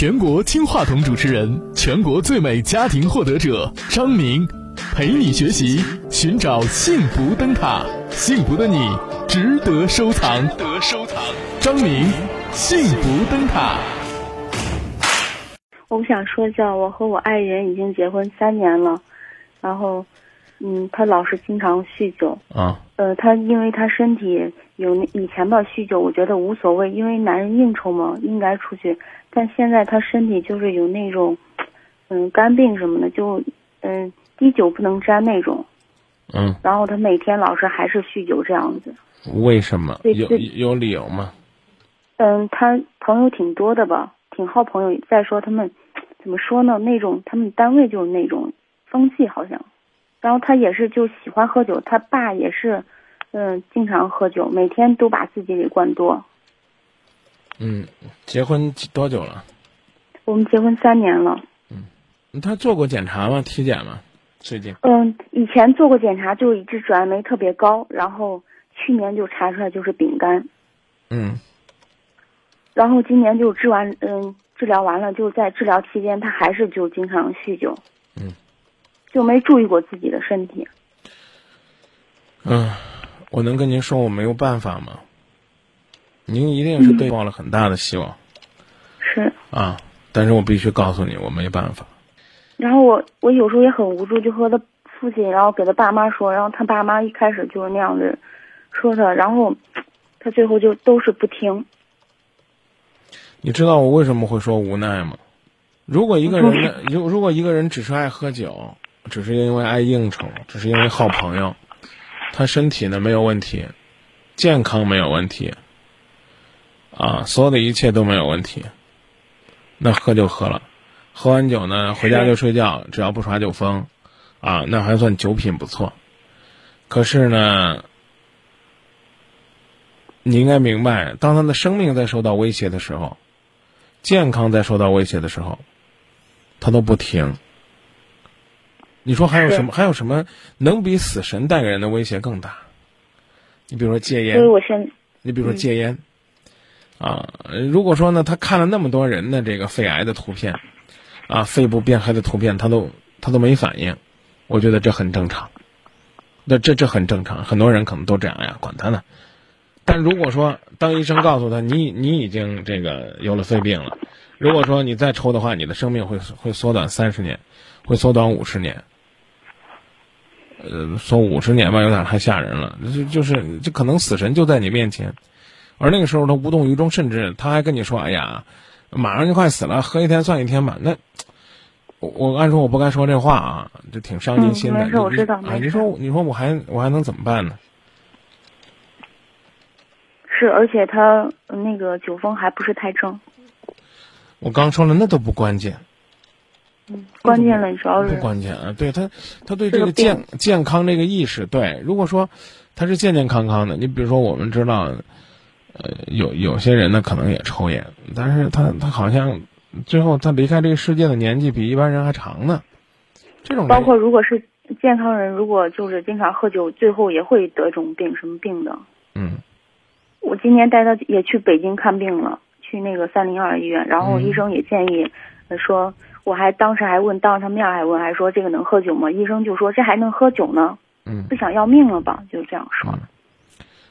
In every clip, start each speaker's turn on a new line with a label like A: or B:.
A: 全国金话筒主持人，全国最美家庭获得者张明，陪你学习，寻找幸福灯塔，幸福的你值得收藏。得收藏，张明，幸福灯塔。
B: 我想说一下，我和我爱人已经结婚三年了，然后，嗯，他老是经常酗酒。
C: 啊，
B: 呃，他因为他身体有那以前吧酗酒，我觉得无所谓，因为男人应酬嘛，应该出去。但现在他身体就是有那种，嗯，肝病什么的，就嗯滴酒不能沾那种。
C: 嗯，
B: 然后他每天老是还是酗酒这样子。
C: 为什么？有有理由吗？
B: 嗯，他朋友挺多的吧，挺好朋友。再说他们怎么说呢？那种他们单位就是那种风气好像。然后他也是就喜欢喝酒，他爸也是，嗯，经常喝酒，每天都把自己给灌多。
C: 嗯，结婚几多久了？
B: 我们结婚三年了，嗯
C: 他做过检查吗？体检吗？最近？
B: 嗯，以前做过检查，就一直转氨酶特别高，然后去年就查出来就是丙肝，
C: 嗯
B: 然后今年就治完，嗯，治疗完了，就在治疗期间他还是就经常酗酒，
C: 嗯，
B: 就没注意过自己的身体。
C: 嗯，我能跟您说我没有办法吗？您一定是对抱了很大的希望、
B: 是，
C: 啊，但是我必须告诉你，我没办法。
B: 然后我我有时候也很无助，就和他父亲，然后给他爸妈说，然后他爸妈一开始就是那样子说他，然后他最后就都是不听。
C: 你知道我为什么会说无奈吗？如果一个人的，如如果一个人只是爱喝酒，只是因为爱应酬，只是因为好朋友，他身体呢没有问题，健康没有问题，啊，所有的一切都没有问题，那喝就喝了，喝完酒呢回家就睡觉，只要不耍酒疯，啊，那还算酒品不错。可是呢，你应该明白，当他的生命在受到威胁的时候，健康在受到威胁的时候，他都不停。你说还有什么？还有什么能比死神带给人的威胁更大？你比如说戒烟
B: 所以，我现
C: 你比如说戒烟，啊，如果说呢，他看了那么多人的这个肺癌的图片，啊，肺部变黑的图片，他都他都没反应，我觉得这很正常。那这这很正常，很多人可能都这样呀，管他呢。但如果说当医生告诉他你你已经这个有了肺病了，如果说你再抽的话，你的生命会会缩短三十年，会缩短五十年。呃，说五十年吧，有点太吓人了。就就是这可能死神就在你面前，而那个时候他无动于衷，甚至他还跟你说：“哎呀，马上就快死了，喝一天算一天吧。”那我我按说我不该说这话啊，这挺伤您心的。
B: 嗯没事我知道
C: 啊，你说你说我还我还能怎么办呢？
B: 是，而且他呃那个酒疯还不是太正，
C: 我刚说了，那都不关键，嗯
B: 关键了主要是
C: 不关键啊。对他，他对这个健健康这个意识，对，如果说他是健健康康的，你比如说我们知道，呃，有有些人呢可能也抽烟，但是他他好像最后他离开这个世界的年纪比一般人还长呢。这种
B: 包括如果是健康人，如果就是经常喝酒，最后也会得这种病，什么病的。
C: 嗯
B: 我今年带他也去北京看病了，去那个三零二医院，然后
C: 嗯
B: 医生也建议，呃说，我还当时还问，当着他面还问，还说这个能喝酒吗？医生就说这还能喝酒呢，
C: 嗯
B: 不想要命了吧？就这样说。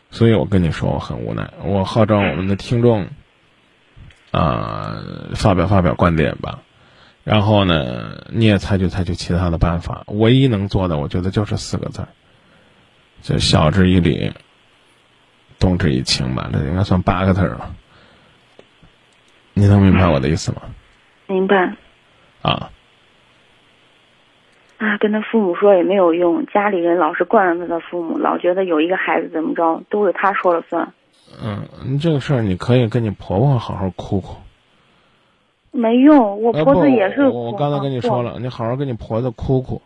C: 所以我跟你说，我很无奈。我号召我们的听众，啊、发表发表观点吧。然后呢，你也采取采取其他的办法。唯一能做的，我觉得就是四个字儿，就晓之以理，动之以情吧。这应该算八个字儿了。你能明白我的意思吗？
B: 明白。
C: 啊，
B: 啊，跟他父母说也没有用，家里人老是惯着他的父母，老觉得有一个孩子怎么着都是他说了算。
C: 嗯，这个事儿你可以跟你婆婆好好哭哭。
B: 没用，我婆子也是
C: 我我刚才跟你说了，你好好跟你婆子哭哭。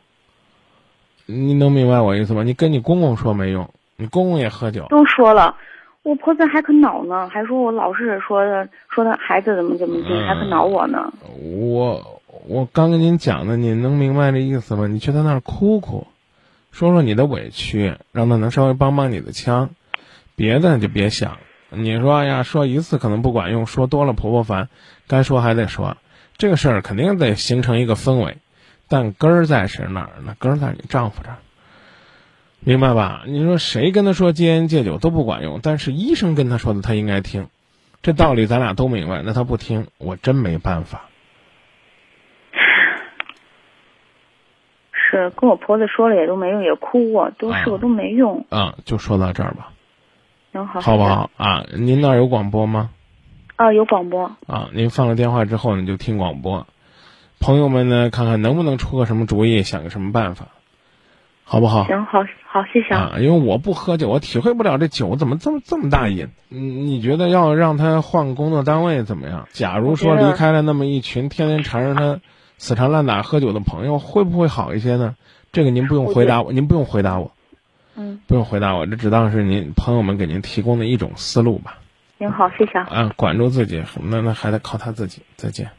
C: 你能明白我意思吗？你跟你公公说没用，你公公也喝酒。
B: 都说了，我婆子还可恼呢，还说我老是说的说他孩子怎么怎么地，
C: 嗯
B: 还可恼我呢。
C: 我我刚跟您讲的，你能明白这意思吗？你去他那儿哭哭，说说你的委屈，让他能稍微帮帮你的腔，别的就别想。你说呀，说一次可能不管用，说多了婆婆烦，该说还得说。这个事儿肯定得形成一个氛围，但根儿在谁那儿呢？根儿在你丈夫这儿，明白吧？你说谁跟他说戒烟戒酒都不管用，但是医生跟他说的他应该听，这道理咱俩都明白。那他不听，我真没办法。
B: 是跟我婆子说了也都没用，也哭过，都试过都没用。
C: 啊，就说到这儿吧，
B: 行好，
C: 好不好啊？您那儿有广播吗？
B: 啊，有广播。
C: 啊，您放了电话之后呢，就听广播。朋友们呢，看看能不能出个什么主意，想个什么办法，好不好？
B: 行，好，好，谢谢
C: 啊。因为我不喝酒，我体会不了这酒怎么这么这么大瘾。嗯，你觉得要让他换工作单位怎么样？假如说离开了那么一群天天缠着他死缠烂打喝酒的朋友，会不会好一些呢？这个您不用回答我，您不用回答我。
B: 嗯。
C: 不用回答我，这只当是您朋友们给您提供的一种思路吧。
B: 您好，谢谢啊。
C: 啊，管住自己，那那还得靠他自己。再见。